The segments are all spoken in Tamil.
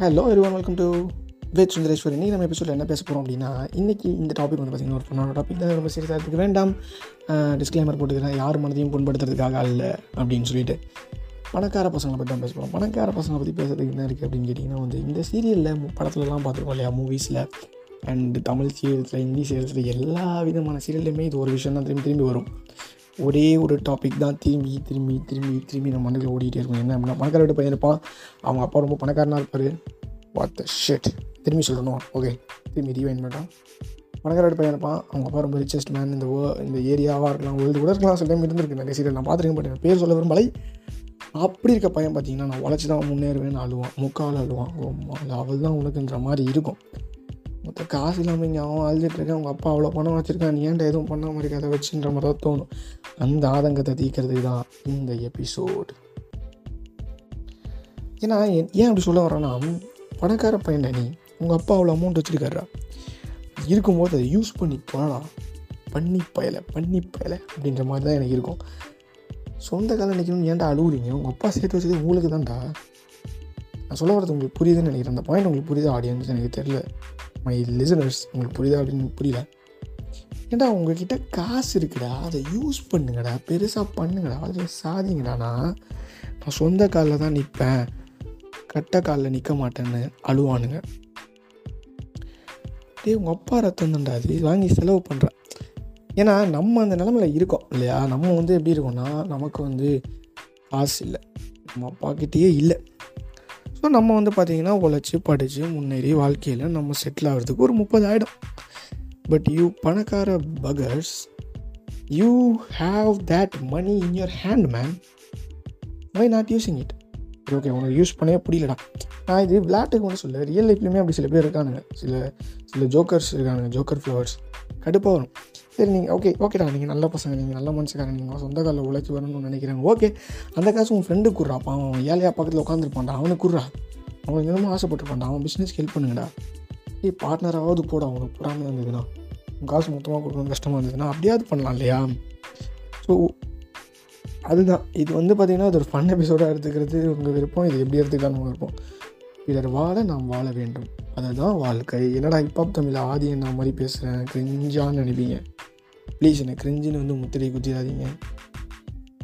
Hello everyone welcome to Ved Sundareswari இன்றைக்கி நம்ம எபிசோடில் என்ன பேச போகிறோம் அப்படின்னா இன்றைக்கி இந்த டாபிக் வந்து பார்த்திங்கன்னா ஒரு பொண்ணோட டாபிக் தான் ரொம்ப சீரியஸாக இருக்குது வேண்டாம். டிஸ்க்ளைமர் போட்டுக்கிறேன். யார் மனதையும் புண்படுத்துறதுக்காக அல்ல அப்படின்னு சொல்லிட்டு பணக்கார பசங்களை பற்றி தான் பேச போகிறோம் பணக்கார பசங்களை பற்றி பேசுறதுக்கு என்ன இருக்குது அப்படின்னு கேட்டிங்கன்னா வந்து இந்த சீரியலில் படத்துலலாம் பார்த்துருக்கோம் இல்லையா மூவிஸில் அண்ட் தமிழ் சீரியல்ஸில் ஹிந்தி சீரியல்ஸில் எல்லா விதமான சீரியல்லையுமே இது ஒரு விஷயம் தான் திரும்பி திரும்பி வரும். ஒரே ஒரு டாபிக் தான். திரும்பி திரும்பி திரும்பி திரும்பி நம்ம மனதில் ஓடிட்டே இருக்கும் என்ன அப்படின்னா பணக்கார வீட்டு பையன் இருப்பான் அவங்க அப்பா ரொம்ப பணக்காரனாக இருப்பார். வாட் த ஷெட் திரும்பி சொல்லணும். ஓகே திரும்பி ரீவைன் பண்ணுறான் பணக்கார வீட்டு பையன் இருப்பான் அவங்க அப்பா ரொம்ப ரிச்சஸ்ட் மேன் இந்த ஓ இந்த ஏரியாவாக இருக்கலாம். வேர்ல்டு கூட இருக்கலாம். சில டைம் இருந்திருக்கு. நிறைய சீரியல் நான் பார்த்துருக்கேன் பட் பேர் சொல்ல விரும்பலை. அப்படி இருக்க பையன் பார்த்தீங்கன்னா நான் உழைச்சி தான் முன்னேறுவேன்னு அழுவான். முக்கால் அழுவான். அவள் தான் உனக்குன்ற மாதிரி இருக்கும். மொத்த காசு இல்லாமல் இங்கே அவன் அழுதுட்டு இருக்கான். அவங்க அப்பா அவ்வளோ பணம் வச்சுருக்கான். நீ ஏன்டா எதுவும் பண்ணாமல் இருக்க? அதை வச்சுன்ற மாதிரி தான் தோணும். அந்த ஆதங்கத்தை தீர்க்கறதுக்கு தான் இந்த எபிசோடு ஏன்னா ஏன் ஏன் அப்படி சொல்ல வரேன்னா பணக்கார பையன் நீ. உங்கள் அப்பா அவ்வளோ அமௌண்ட் வச்சுருக்காரா இருக்கும்போது அதை யூஸ் பண்ணி போகலாம் பண்ணி பயலை பண்ணி பயலை அப்படின்ற மாதிரி தான் எனக்கு இருக்கும். சொந்த காலம் நிற்கணும்னு ஏன்டா அழுகுறீங்க உங்கள் அப்பா சேர்த்து வச்சது உங்களுக்கு தான்டா. நான் சொல்ல வரது உங்களுக்கு புரியுதுன்னு நினைக்கிறேன். அந்த பாயிண்ட் உங்களுக்கு புரியுது ஆடியன்ஸ் எனக்கு தெரியல. மை லிசனர்ஸ் உங்களுக்கு புரியுதா அப்படின்னு புரியல. ஏன்டா உங்ககிட்ட காசு இருக்குடா அதை யூஸ் பண்ணுங்கடா பெருசாக பண்ணுங்கடா அதில் சாதிங்கடானா நான் சொந்த காலில் தான் நிற்பேன் கட்ட காலில் நிற்க மாட்டேன்னு அழுவானுங்க. டே உங்கள் அப்பா ரத்தம் தான்டா அது. வாங்கி செலவு பண்ணுறேன் ஏன்னா நம்ம அந்த நிலமையில இருக்கோம் இல்லையா? நம்ம வந்து எப்படி இருக்கோம்னா நமக்கு வந்து காசு இல்லை. நம்ம அப்பாக்கிட்டேயே இல்லை. ஸோ நம்ம வந்து பார்த்திங்கன்னா உழைச்சி படித்து முன்னேறி வாழ்க்கையில் நம்ம செட்டில் ஆகிறதுக்கு ஒரு முப்பது ஆகிடும் பட் யூ பணக்கார buggers you have that money in your hand man why not using it okay உனக்கு யூஸ் பண்ணவே புரியலடா. நான் இது விளையாட்டுக்கு ஒன்று சொல்ல ரியல் லைஃப்லையுமே அப்படி சில பேர் இருக்கானுங்க. சில சில ஜோக்கர்ஸ் இருக்கானுங்க ஜோக்கர் ஃப்ளவர்ஸ் கடுப்பாக வரும். சரி நீங்கள் ஓகே ஓகேடா நீங்கள் நல்ல பசங்க நீங்கள் நல்ல மனுஷக்காரன் நீங்கள் சொந்த காலில் உழைச்சி வரணும்னு நினைக்கிறாங்க. ஓகே அந்த காசு உன் ஃப்ரெண்டு குடுறா அவன் ஏழையா பக்கத்தில் உட்காந்துருப்பான்டா அவனுக்கு குடுறா. அவன் என்னமோ ஆசைப்பட்டுருப்பான் அவன் பிஸ்னஸ்க்கு ஹெல்ப் பண்ணுங்கடா. ஏய் பார்ட்னராவது போட அவனுக்கு போடாமல் இருந்ததுன்னா. உங்கள் காசு மொத்தமாக கொடுக்கணும் கஷ்டமாக இருந்ததுன்னா அப்படியாவது பண்ணலாம் இல்லையா? ஸோ அதுதான். இது வந்து பார்த்திங்கன்னா அது ஒரு ஃபன் எபிசோடாக எடுத்துக்கிறது உங்கள் விருப்பம். இது எப்படி எடுத்துக்கலாம் உங்கள் விருப்பம். பிறர் வாழ நாம் வாழ வேண்டும். அதுதான் வாழ்க்கை. என்னடா ஹிப்ஹாப் தமிழ் ஆதி என்ன மாதிரி பேசுகிறேன் கிரிஞ்சான்னு நினைப்பீங்க. ப்ளீஸ் என்னை கிரிஞ்சுன்னு வந்து முத்திரை குத்திடாதீங்க.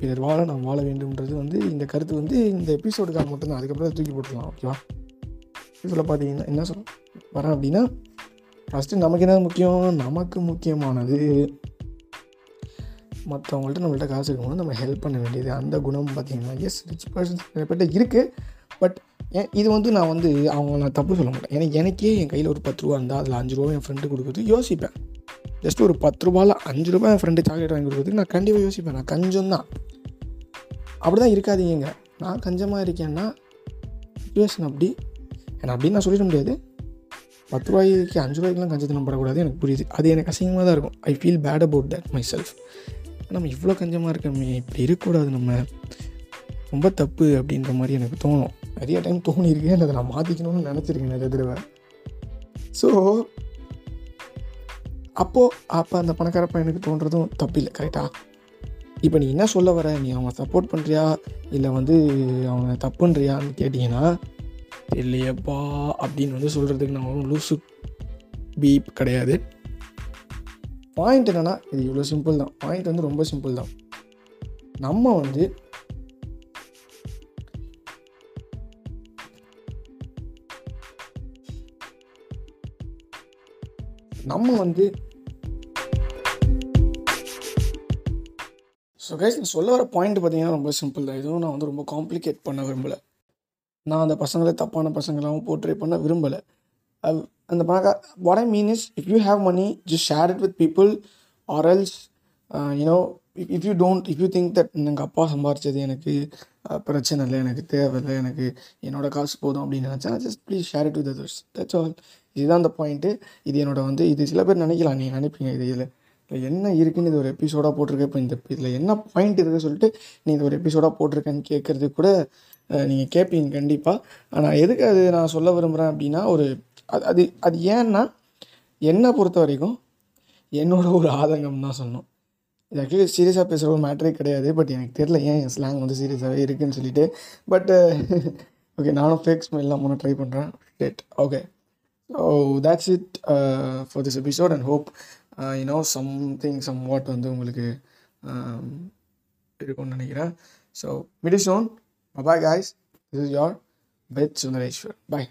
பிறர் வாழ நான் வாழ வேண்டும்ன்றது வந்து இந்த கருத்து வந்து இந்த எபிசோடுக்காக மட்டும்தான். அதுக்கப்புறம் தூக்கி போட்டுடலாம் ஓகேவா இதில் பார்த்தீங்கன்னா என்ன சொல்ல வரேன் அப்படின்னா ஃபஸ்ட்டு நமக்கு என்ன முக்கியம்? நமக்கு முக்கியமானது மற்றவங்கள்ட்ட நம்மள்ட்ட காசு இருக்கும்போது நம்ம ஹெல்ப் பண்ண வேண்டியது. அந்த குணம் பார்த்தீங்கன்னா எஸ் ரிச் பர்சன்ஸ் நிறைய இருக்குது பட் ஏன் இது வந்து நான் வந்து அவங்க நான் தப்பு சொல்ல மாட்டேன். ஏன்னா எனக்கே என் கையில் ஒரு பத்து ரூபா இருந்தால் அதில் அஞ்சு ரூபா என் ஃப்ரெண்டு கொடுக்குறது யோசிப்பேன். ஜஸ்ட் ஒரு பத்து ரூபாயில் அஞ்சு ரூபாய் என் ஃப்ரெண்டு சாக்லேட் வாங்கி கொடுக்குறதுக்கு நான் கண்டிப்பாக யோசிப்பேன். நான் கஞ்சம் தான் அப்படி தான் இருக்காதீங்க நான் கஞ்சமாக இருக்கேன்னா சுச்சுவேஷன் அப்படி. ஏன்னா அப்படின்னு நான் சொல்லிட முடியாது. பத்து ரூபாய்க்கு அஞ்சு ரூபாய்க்குலாம் கஞ்சத்தனம் படக்கூடாது எனக்கு புரியுது. அது எனக்கு அசிங்கமாக தான் இருக்கும். I feel bad about that myself நம்ம இவ்வளோ கஞ்சமாக இருக்கமே இப்படி இருக்கக்கூடாது நம்ம. ரொம்ப தப்பு அப்படின்ற மாதிரி எனக்கு தோணும். நிறைய டைம் தோணியிருக்கேன். அதை நான் மாற்றிக்கணும்னு நினச்சிருக்கேன் நிறைய தடவை. ஸோ அப்போது அப்போ அந்த பணக்கார பையனுக்கு தோன்றதும் தப்பில்லை கரெக்டாக இப்போ நீ என்ன சொல்ல வர? நீ அவனை சப்போர்ட் பண்ணுறியா இல்லை வந்து அவனை தப்புன்றியான்னு கேட்டிங்கன்னா இல்லையப்பா அப்படின்னு வந்து சொல்கிறதுக்கு நான் ஒன்றும் லூசு பீப் கிடையாது. பாயிண்ட் என்னென்னா இது இவ்வளோ சிம்பிள் தான். பாயிண்ட் வந்து ரொம்ப சிம்பிள் தான். நம்ம வந்து நம்ம வந்து ஸோ கைஸ் நான் சொல்ல வர பாயிண்ட் பார்த்தீங்கன்னா ரொம்ப சிம்பிள் தான். எதுவும் நான் வந்து ரொம்ப காம்ப்ளிகேட் பண்ண விரும்பலை. நான் அந்த பசங்களை தப்பான பசங்களாகவும் போர்ட்ரே பண்ண விரும்பலை. அந்த பணக்க what I mean is if you have money just share it with people or else you know if you don't if you think that எங்கள் அப்பா சம்பாரிச்சது எனக்கு பிரச்சனை இல்லை எனக்கு தேவையில்லை எனக்கு என்னோடய காசு போதும் அப்படின்னு நினச்சேன் just please share it with others that's all இதுதான் அந்த பாயிண்ட்டு இது என்னோட வந்து இது சில பேர் நினைக்கலாம் நீங்கள் நினைப்பீங்க இது இதில் இதில் என்ன இருக்குன்னு இது ஒரு எபிசோடாக போட்டிருக்க இப்போ இந்த இதில் என்ன பாயிண்ட் இருக்குன்னு சொல்லிட்டு நீ இது ஒரு எபிசோடாக போட்டிருக்கேன்னு கேட்குறது கூட நீங்கள் கேட்பீங்க கண்டிப்பாக ஆனால் எதுக்கு அது நான் சொல்ல விரும்புகிறேன் அப்படின்னா ஒரு அது அது அது ஏன்னா என்னை பொறுத்த வரைக்கும் என்னோட ஒரு ஆதங்கம் தான் சொல்லணும். இது ஆக்சுவலி சீரியஸாக பேசுகிற ஒரு மேட்டரே கிடையாது பட் எனக்கு தெரியல ஏன் என் ஸ்லாங் வந்து சீரியஸாகவே இருக்குன்னு சொல்லிட்டு பட்டு ஓகே நானும் ஃபேக் ஸ்மைல்லாம் முன்னே ட்ரை பண்ணுறேன் that okay so that's it for this episode and hope you something somewhat வந்து உங்களுக்கு இருக்கும்னு நினைக்கிறேன். So மிடிசோன் bye guys this is your Ved Sundareswar bye